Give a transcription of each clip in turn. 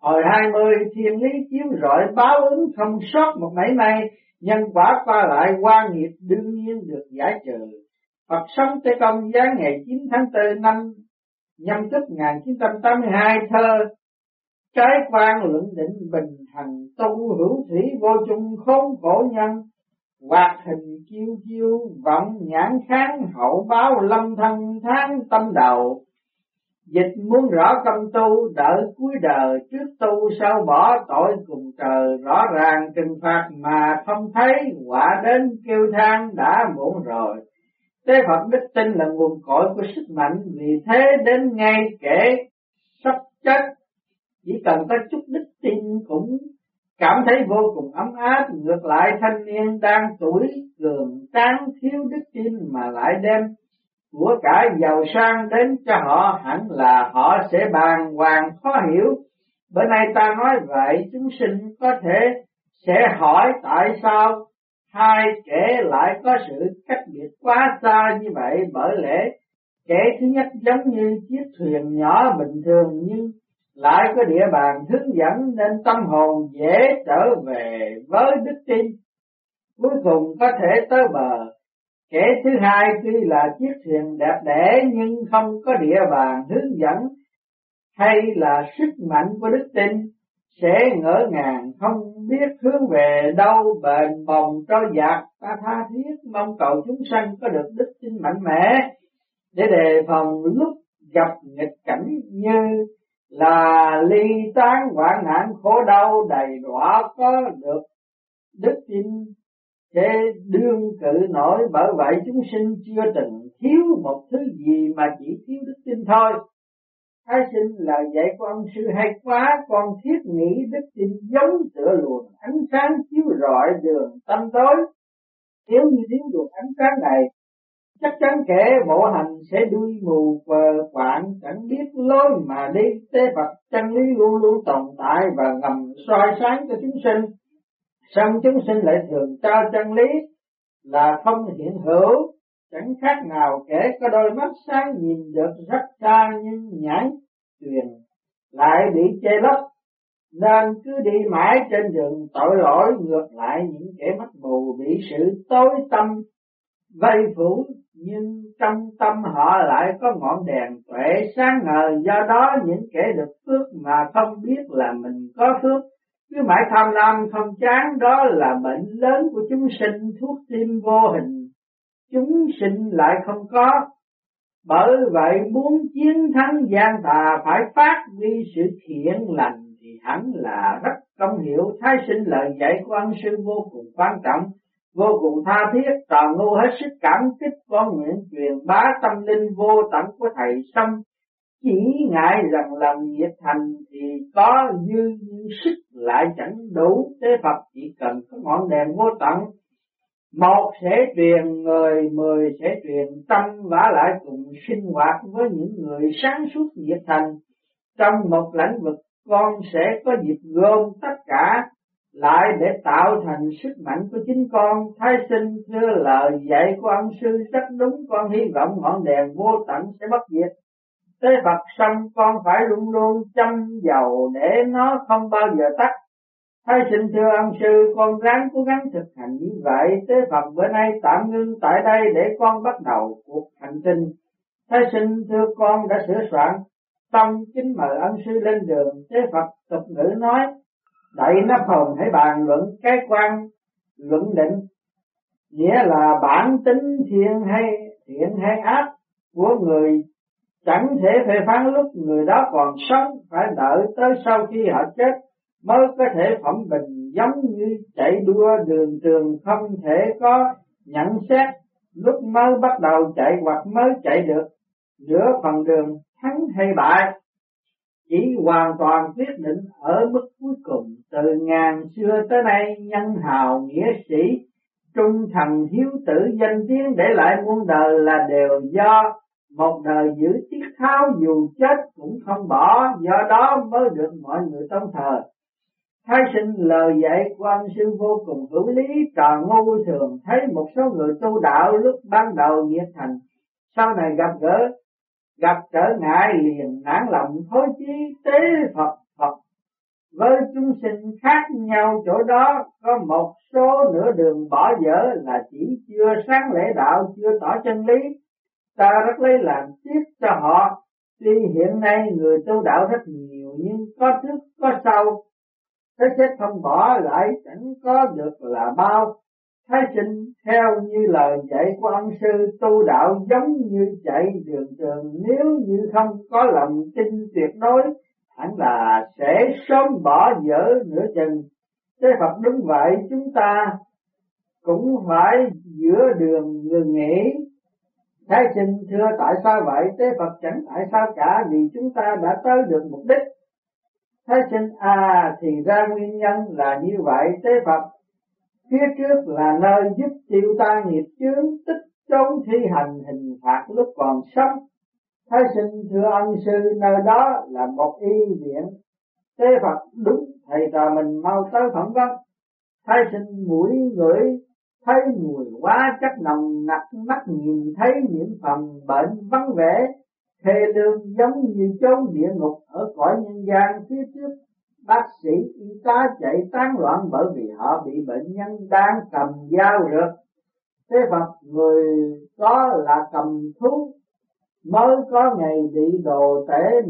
Hồi hai mươi thiên lý chiếu rọi báo ứng không sót một mảy may, nhân quả qua lại quan nghiệp đương nhiên được giải trừ. Phật sống Tây Công giá ngày 9 tháng 4 năm nhâm tức 1982 thơ Trái quan luận định bình thành tu hữu thủy vô chung khốn khổ nhân Hoạt hình chiêu chiêu vọng nhãn kháng hậu báo lâm thân tháng tâm đầu Dịch muốn rõ công tu, đợi cuối đời, trước tu sau bỏ tội cùng trời rõ ràng trừng phạt mà không thấy, quả đến kêu than đã muộn rồi. Tế Phật đức tin là nguồn cội của sức mạnh, vì thế đến ngay kể sắp chết, chỉ cần có chút đức tin cũng cảm thấy vô cùng ấm áp ngược lại, thanh niên đang tuổi cường tráng thiếu đức tin mà lại đem của cả giàu sang đến cho họ hẳn là họ sẽ bàn hoàng khó hiểu. Bữa nay ta nói vậy, chúng sinh có thể sẽ hỏi tại sao hai kể lại có sự cách biệt quá xa như vậy bởi lẽ kể thứ nhất giống như chiếc thuyền nhỏ bình thường, nhưng lại có địa bàn hướng dẫn nên tâm hồn dễ trở về với đức tin cuối cùng có thể tới bờ Kẻ thứ hai tuy là chiếc thuyền đẹp đẽ nhưng không có địa bàn hướng dẫn hay là sức mạnh của đức tin, sẽ ngỡ ngàng, không biết hướng về đâu, bền bồng trôi dạt ta tha thiết. Mong cầu chúng sanh có được đức tin mạnh mẽ để đề phòng lúc gặp nghịch cảnh như là ly tán hoạn nạn khổ đau đầy đọa có được đức tin thế đương cự nổi bởi vậy chúng sinh chưa từng thiếu một thứ gì mà chỉ thiếu đức tin thôi Thái sinh là dạy con sư hay quá, con thiết nghĩ đức tin giống tựa luồng ánh sáng chiếu rọi đường tâm tối. Nếu như thiếu được ánh sáng này, chắc chắn kẻ bộ hành sẽ đuôi mù vờ quạng chẳng biết lối mà đi. Tế Phật chân lý luôn luôn tồn tại và ngầm soi sáng cho chúng sinh song chúng sinh lại thường cho chân lý là không hiện hữu. Chẳng khác nào kẻ có đôi mắt sáng nhìn được rất xa nhưng nhãn truyền lại bị che lấp, nên cứ đi mãi trên đường tội lỗi ngược lại những kẻ mắt mù bị sự tối tâm vây phủ. Nhưng trong tâm họ lại có ngọn đèn tuệ sáng ngời, do đó những kẻ được phước mà không biết là mình có phước cứ mãi tham lam không chán, đó là bệnh lớn của chúng sinh, thuốc tim vô hình. Chúng sinh lại không có, bởi vậy muốn chiến thắng gian tà phải phát huy sự thiện lành thì hẳn là rất công hiệu. Thái sinh lời dạy của ân sư vô cùng quan trọng, vô cùng tha thiết trò ngu hết sức cảm kích con nguyện truyền bá tâm linh vô tận của thầy xong chỉ ngại rằng làm nhiệt thành thì có dư sức lại chẳng đủ. Thế Phật chỉ cần có ngọn đèn vô tận, một sẽ truyền, người mười sẽ truyền, tâm vả lại cùng sinh hoạt với những người sáng suốt nhiệt thành trong một lĩnh vực, con sẽ có dịp gom tất cả lại để tạo thành sức mạnh của chính con. Thái sinh thưa lời dạy của ông sư, rất đúng, con hy vọng ngọn đèn vô tận sẽ bất diệt. Tế Phật xong con phải luôn luôn chăm dầu để nó không bao giờ tắt. Thay xin thưa ông sư, con ráng cố gắng thực hành như vậy. Tế Phật bữa nay tạm ngưng tại đây để con bắt đầu cuộc hành trình. Thái xin thưa con đã sửa soạn tâm kính mời ân sư lên đường. Tế Phật tục ngữ nói, đại nắp hồn, hãy bàn luận cái quan, luận định nghĩa là bản tính thiện hay thiện hay ác của người chẳng thể phê phán lúc người đó còn sống, phải đợi tới sau khi họ chết mới có thể phẩm bình, giống như chạy đua đường trường không thể có nhận xét. Lúc mới bắt đầu chạy hoặc mới chạy được, giữa phần đường thắng hay bại, chỉ hoàn toàn quyết định ở mức cuối cùng. Từ ngàn xưa tới nay, nhân hào, nghĩa sĩ, trung thần hiếu tử, danh tiếng để lại muôn đời là đều do một đời giữ tiết tháo dù chết cũng không bỏ, do đó mới được mọi người tôn thờ. Thái sinh lời dạy của anh sư vô cùng hữu lý, trò ngu thường, thấy một số người tu đạo lúc ban đầu nhiệt thành, sau này gặp gỡ, gặp trở ngại liền nản lòng thối chí tế phật phật. Với chúng sinh khác nhau chỗ đó, có một số nửa đường bỏ dở là chỉ chưa sáng lễ đạo, chưa tỏ chân lý ta rất lấy làm tiếc cho họ tuy hiện nay người tu đạo rất nhiều, nhưng có trước, có sau cái chết không bỏ lại, chẳng có được là bao Thái sinh theo như lời dạy của ông sư, tu đạo giống như chạy đường trường nếu như không có lòng tin tuyệt đối, hẳn là sẽ sớm bỏ dở nửa chừng. Thế Phật đúng vậy, chúng ta cũng phải giữa đường ngừng nghỉ. Thái sinh, thưa tại sao vậy? Thế Phật chẳng tại sao cả, vì chúng ta đã tới được mục đích. Thái sinh à thì ra nguyên nhân là như vậy. Thế Phật, phía trước là nơi giúp tiêu tan nghiệp chướng, tích chống thi hành hình phạt lúc còn sống Thái sinh, thưa ân sư, nơi đó là một y viện Tế Phật, đúng, thầy trò mình mau tới phỏng vấn Thái sinh mũi ngửi thấy mùi quá chất nồng nặc mắt nhìn thấy những phần bệnh vắng vẻ. Thê lương giống như chốn địa ngục ở cõi nhân gian, phía trước bác sĩ y tá chạy tán loạn bởi vì họ bị bệnh nhân đang cầm dao rượt. Thế Phật, người có là cầm thuốc mới có ngày bị đồ tể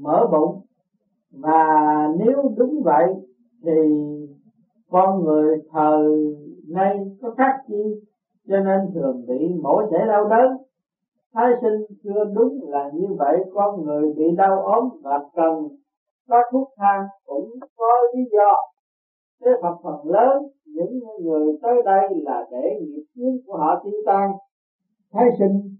mở bụng. Và nếu đúng vậy, thì con người thời nay có khác chi? Cho nên thường bị mổ xẻ đau đớn. Thái sinh chưa đúng là như vậy. Con người bị đau ốm và cần có thuốc thang cũng có lý do. Thế Phật phần lớn những người tới đây là để nghiệp chướng của họ tiêu tan. Thái sinh,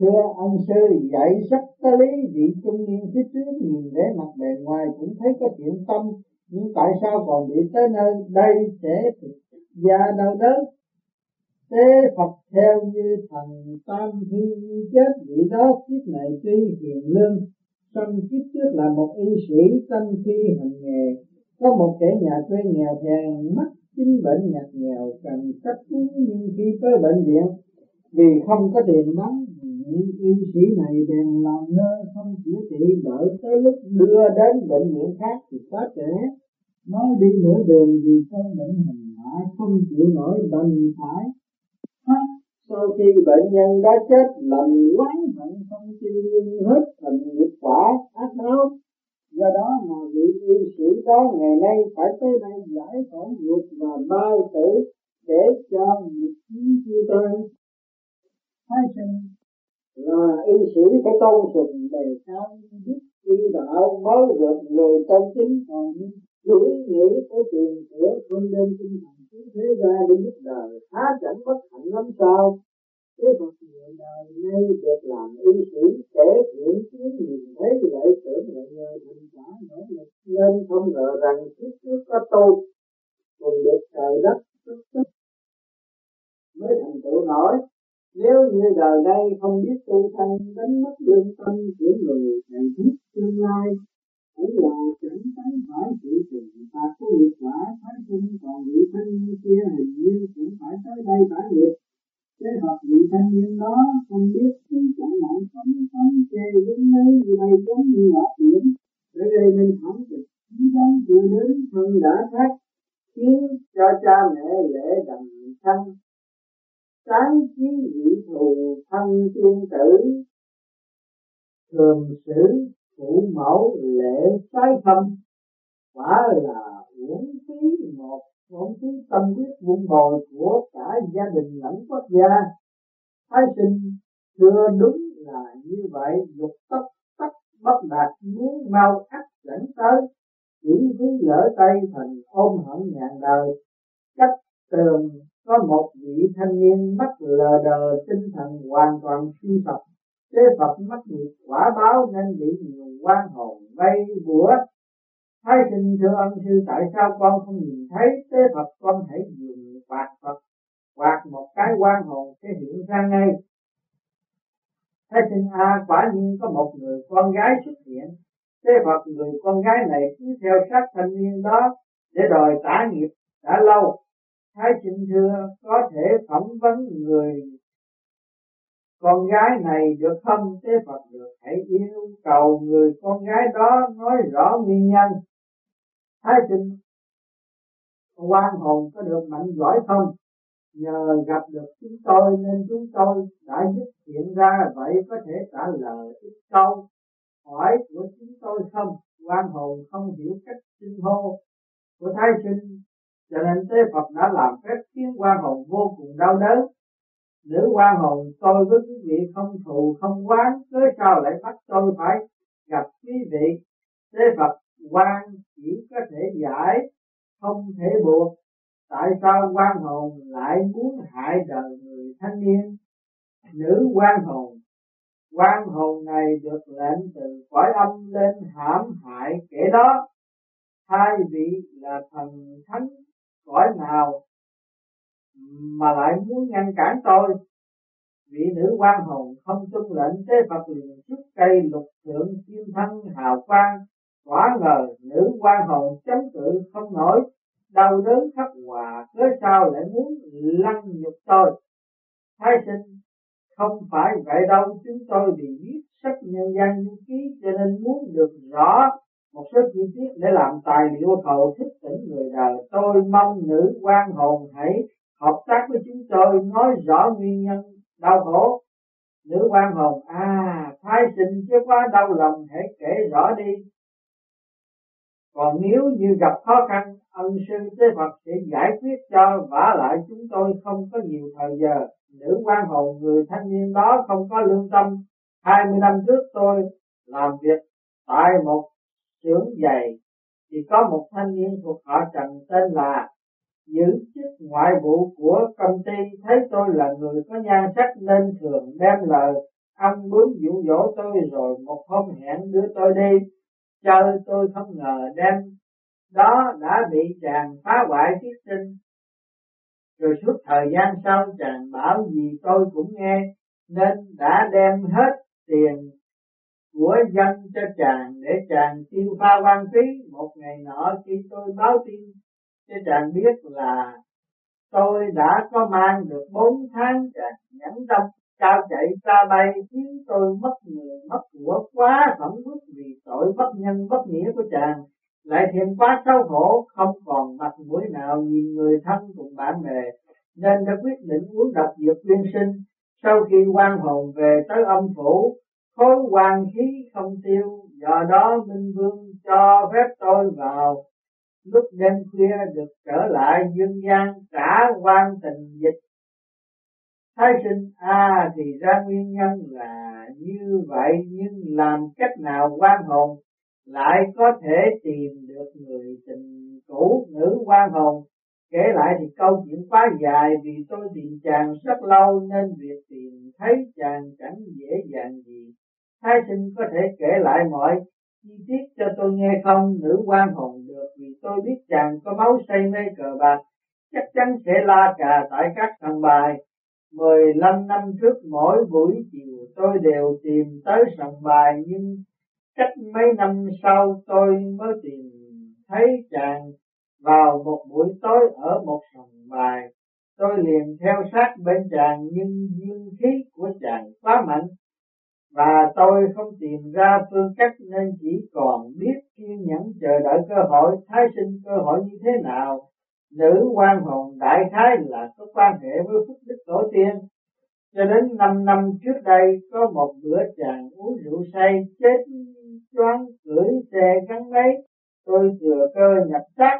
thưa ông sư, dạy sách có lý vị trung niên phía trước nhìn vẻ mặt bề ngoài cũng thấy có chuyện tâm nhưng tại sao còn bị tới nơi? Đây sẽ già đau đớn. Thế Phật theo như thần tam thi chết, vị đó kiếp này tuy hiền lương trong kiếp trước là một y sĩ tâm khi hành nghề. Có một kẻ nhà quê nghèo hèn mắc chính bệnh nhạt nghèo, cần cấp cứu nhưng khi tới bệnh viện, vì không có tiền đóng y sĩ này bèn làm nơi không chữa trị, đợi tới lúc đưa đến bệnh viện khác thì quá trễ nói đi nửa đường vì cơn bệnh hình hạ không chịu nổi đành phải. Sau khi bệnh nhân đã chết, lần quán hận không tiêu nhưng hết thành nghiệp quả ác báo do đó mà vị y sĩ đó ngày nay phải tới đây giải phẫu ruột và bao tử để cho nghiệp chiến chưa tan. Hai sinh, là y sĩ phải tôn sùng đề cao đức y đạo mới được người tâm chính còn chỉ nghĩ tới tiền của không nên tinh thần cứu thế ra để giúp đời. Há chẳng bất hạnh lắm sao? Thế Phật người đời nay được làm ưu sĩ, kể chuyện kiến nhìn thấy lại tưởng là nhờ thành quả nỗ lực nên không ngờ rằng kiếp trước có tu, cùng được trời đất tức tức mới thành tựu nổi. Nếu như đời đây không biết tu thân, đánh mất lương tâm của người thầy biết tương lai cũng là chẳng tánh phải chịu trừng phạt của nghiệp quả thái sinh còn vị thanh niên kia hình như cũng phải tới đây trả nghiệp. Thế hợp vị thanh niên đó không biết cứ chẳng nặng không không chê đứng lấy như này giống như là biển. Để gây nên thảm kịch chí dân chưa đến, thân đã thách khiến cho cha mẹ lễ đầm thân sáng chí vị thù thân tiên tử, thường xử phụ mẫu lệ trái thâm quả là uổng phí một, uổng phí tâm huyết vun bồi của cả gia đình lẫn quốc gia. Thái sinh chưa đúng là như vậy, dục tất tất bất đạt muốn mau ắt dẫn tới. Chỉ phí lỡ tay thành ôm hận ngàn đời. Cách tường có một vị thanh niên mắt lờ đờ tinh thần hoàn toàn suy sụp. Thế Phật mất nghiệp quả báo nên bị quan hồn vây bủa. Thái sinh thưa ân sư, tại sao con không nhìn thấy tế Phật con hãy dùng quạt Phật, quạt một cái quan hồn sẽ hiện ra ngay. Thái sinh A quả nhiên có một người con gái xuất hiện. Tế Phật, người con gái này cứ theo sát thanh niên đó để đòi trả nghiệp đã lâu. Thái sinh thưa, có thể phỏng vấn người con gái này được không thế Phật được, hãy yêu, cầu người con gái đó nói rõ nguyên nhân. Thái sinh quan hồn có được mạnh giỏi không? Nhờ gặp được chúng tôi nên chúng tôi đã giúp hiện ra, vậy có thể trả lời ít câu hỏi của chúng tôi không? Quan hồn không hiểu cách xưng hô của thái sinh, cho nên tế Phật đã làm phép khiến quan hồn vô cùng đau đớn nữ quan hồn, tôi với quý vị không thù, không quán cớ sao lại bắt tôi phải gặp quý vị? Tế Phật quan chỉ có thể giải, không thể buộc. Tại sao quan hồn lại muốn hại đời người thanh niên? Nữ quan hồn quan hồn này được lệnh từ cõi âm lên hãm hại kẻ đó. Hai vị là thần thánh, cõi nào mà lại muốn ngăn cản tôi. Vị nữ quan hồn không tuân lệnh tế Phật liền xuất cây lục thượng kim thân hào quang, quả ngờ nữ quan hồn chống cự không nổi, đau đớn khắp hòa cớ sao lại muốn lăng nhục tôi? Thái sinh, không phải vậy đâu, chúng tôi bị biết sách nhân gian du ký cho nên muốn được rõ một số chi tiết để làm tài liệu cầu thức tỉnh người đời. Tôi mong nữ quan hồn hãy hợp tác với chúng tôi nói rõ nguyên nhân đau khổ. Nữ quan hồn à thai sinh chứ quá đau lòng, hãy kể rõ đi. Còn nếu như gặp khó khăn, ân sư tế Phật sẽ giải quyết cho vả lại chúng tôi không có nhiều thời giờ. Nữ quan hồn, người thanh niên đó không có lương tâm. 20 năm trước tôi làm việc tại một xưởng giày. Thì có một thanh niên thuộc họ Trần, tên là dữ ngoại vụ của công ty thấy tôi là người có nhan sắc nên thường đem lời, ăn bướm dụ dỗ tôi rồi một hôm hẹn đưa tôi đi. Chơi tôi không ngờ đem đó đã bị chàng phá hoại tiết sinh. Rồi suốt thời gian sau chàng bảo gì tôi cũng nghe, nên đã đem hết tiền của dân cho chàng để chàng tiêu pha quan phí. Một ngày nọ khi tôi báo tin cho chàng biết là tôi đã có mang được bốn tháng chàng nhẫn tâm cao chạy xa bay, khiến tôi mất người, mất của quá phẫn quyết vì tội bất nhân, bất nghĩa của chàng. Lại thêm quá xấu hổ, không còn mặt mũi nào nhìn người thân cùng bạn bè. Nên đã quyết định uống độc dược liên sinh. Sau khi quan hồn về tới âm phủ, khối quan khí không tiêu, do đó minh vương cho phép tôi vào lúc đêm khuya được trở lại dương gian trả quan tình dịch. Thái sinh a à, thì ra nguyên nhân là như vậy nhưng làm cách nào quan hồn lại có thể tìm được người tình cũ nữ quan hồn? Kể lại thì câu chuyện quá dài vì tôi tìm chàng rất lâu nên việc tìm thấy chàng chẳng dễ dàng gì. Thái sinh có thể kể lại mọi chi tiết cho tôi nghe không? Nữ quan hồn được vì tôi biết chàng có máu say mê cờ bạc. Chắc chắn sẽ la cà tại các sòng bài. 15 năm trước mỗi buổi chiều tôi đều tìm tới sòng bài, nhưng cách mấy năm sau tôi mới tìm thấy chàng. Vào một buổi tối ở một sòng bài. Tôi liền theo sát bên chàng, nhưng dương khí của chàng quá mạnh và tôi không tìm ra phương cách nên chỉ còn biết kiên nhẫn chờ đợi cơ hội, thái sinh cơ hội như thế nào. Nữ quan hồn đại khái là có quan hệ với phúc đức tổ tiên. Cho đến năm năm trước đây, có một bữa chàng uống rượu say, chết choáng cưỡi xe gắn máy. Tôi thừa cơ nhập xác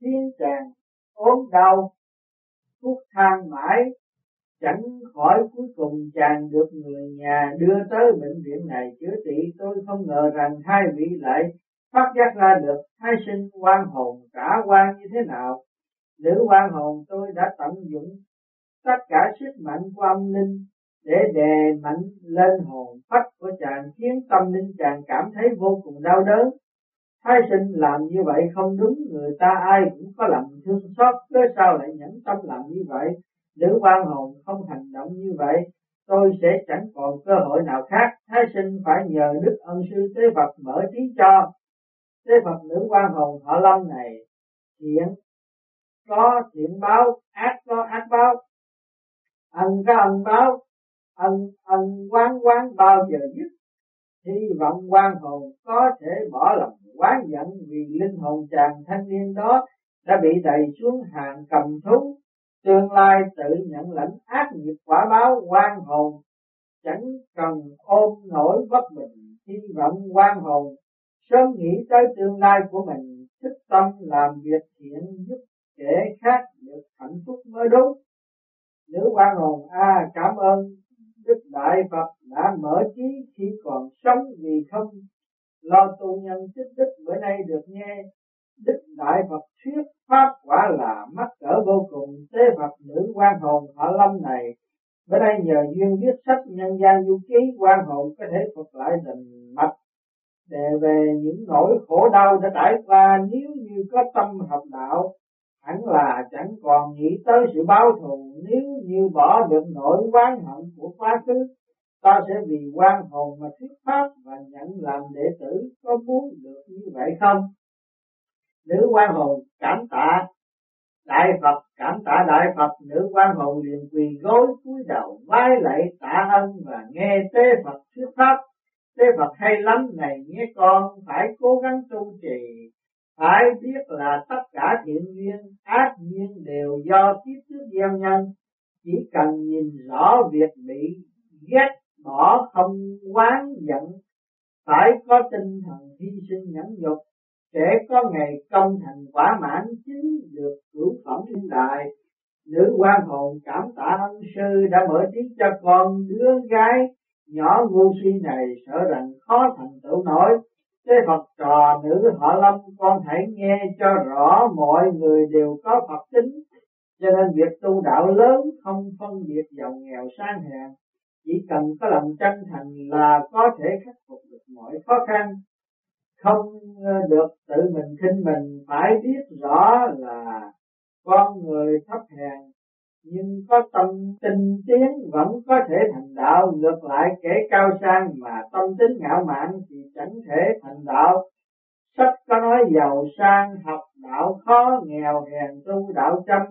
khiến chàng ốm đau, thuốc thang mãi chẳng khỏi cuối cùng chàng được người nhà đưa tới bệnh viện này chữa trị. Tôi không ngờ rằng hai vị lại phát giác ra được hai sinh quan hồn cả quan như thế nào. Nữ quan hồn tôi đã tận dụng tất cả sức mạnh của âm linh để đè mạnh lên hồn phách của chàng, khiến tâm linh chàng cảm thấy vô cùng đau đớn. Thái sinh làm như vậy không đúng, người ta ai cũng có lòng thương xót cớ sao lại nhẫn tâm làm như vậy? Nếu quan hồn không hành động như vậy, tôi sẽ chẳng còn cơ hội nào khác. Thái sinh phải nhờ đức ân sư tế phật mở trí cho. Tế phật nữ quan hồn họ lâm này thiện có thiện báo, ác có ác báo. Ân có ân báo, ân ân quán quán bao giờ dứt. Hy vọng quan hồn có thể bỏ lòng quán giận vì linh hồn chàng thanh niên đó đã bị đẩy xuống hàng cầm thú tương lai tự nhận lãnh ác nghiệp quả báo quan hồn chẳng cần ôm nổi bất bình hy vọng quan hồn. Sớm nghĩ tới tương lai của mình thích tâm làm việc thiện giúp kẻ khác được hạnh phúc mới đúng. Nữ quan hồn a à, cảm ơn đức đại phật đã mở trí khi còn sống vì không lo tu nhân tích đức bữa nay được nghe đức đại phật thuyết pháp quả là mắc cỡ vô cùng. Tế phật nữ quan hồn họ lâm này. Bữa nay nhờ duyên viết sách nhân gian du ký, quan hồn có thể phục lại rành mạch để về những nỗi khổ đau đã trải qua. Nếu như có tâm học đạo, hẳn là chẳng còn nghĩ tới sự báo thù. Nếu như bỏ được nỗi oán hận của quá khứ, ta sẽ vì quan hồn mà thuyết pháp và nhận làm đệ tử. Có muốn được như vậy không? Nữ quan hồn cảm tạ đại phật, cảm tạ đại phật. Nữ quan hồn liền quỳ gối cúi đầu vái lạy tạ ân và nghe tế phật thuyết pháp. Tế phật hay lắm, này nghe con, phải cố gắng tu trì. Phải biết là tất cả thiện duyên, ác duyên đều do kiếp trước gieo nhân. Chỉ cần nhìn rõ việc bị ghét bỏ, không quán giận, phải có tinh thần hy sinh nhẫn nhục sẽ có ngày công thành quả mãn chính được cửu phẩm thiên đại, nữ quan hồn cảm tạ ân sư đã mở trí cho con đứa gái nhỏ ngu si này sợ rằng khó thành tựu nổi. Thế Phật trò nữ họ lâm, con hãy nghe cho rõ mọi người đều có Phật tính. Cho nên việc tu đạo lớn không phân biệt giàu nghèo sang hèn, chỉ cần có lòng chân thành là có thể khắc phục được mọi khó khăn không ờ, được tự mình khinh mình, phải biết rõ là con người thấp hèn, nhưng có tâm tinh tiến vẫn có thể thành đạo, ngược lại kẻ cao sang mà tâm tính ngạo mạn thì chẳng thể thành đạo. Sách có nói giàu sang học đạo khó, nghèo hèn tu đạo chăm,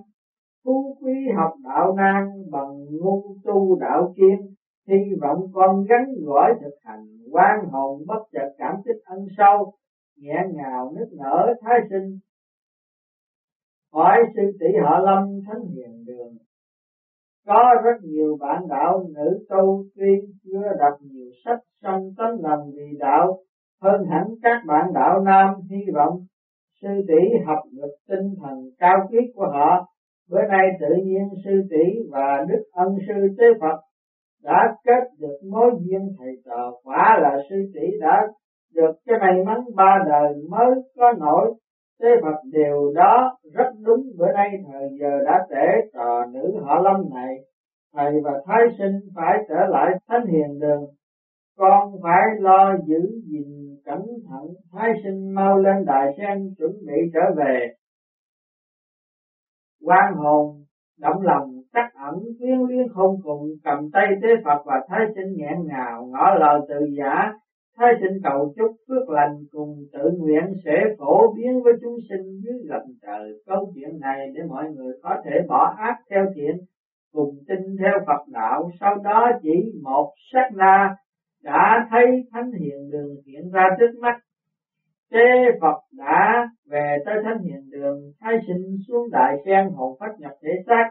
phú quý học đạo nan bằng ngu tu đạo kiên hy vọng con gắn gõi thực hành quan hồn bất chợt cảm kích ân sâu, nhẹ ngào nức nở thái sinh. Hỏi sư tỷ họ lâm thánh hiền đường, có rất nhiều bạn đạo nữ tu tuy chưa đọc nhiều sách song tấm lòng vì đạo, hơn hẳn các bạn đạo nam, hy vọng sư tỷ học được tinh thần cao quý của họ. Bữa nay tự nhiên sư tỷ và đức ân sư tế phật đã kết được mối duyên thầy trò, quả là sư tỷ đã được cái may mắn ba đời mới có nổi. Thế Phật điều đó rất đúng, bữa nay thời giờ đã trễ trò nữ họ lâm này, thầy và thái sinh phải trở lại thánh hiền đường. Con phải lo giữ gìn cẩn thận, thái sinh mau lên đài sen chuẩn bị trở về. Quan hồn, động lòng chắc ẩn quyến luyến không cùng cầm tay tế Phật và thái sinh nghẹn ngào ngỏ lời từ giả. Thái sinh cầu chúc phước lành cùng tự nguyện sẽ phổ biến với chúng sinh dưới gầm trời. Câu chuyện này để mọi người có thể bỏ ác theo thiện cùng tin theo Phật đạo. Sau đó chỉ một sát na đã thấy thánh hiện đường hiện ra trước mắt. Tế Phật đã về tới thánh hiện đường, thái sinh xuống đại sen hồn phách nhập thể xác,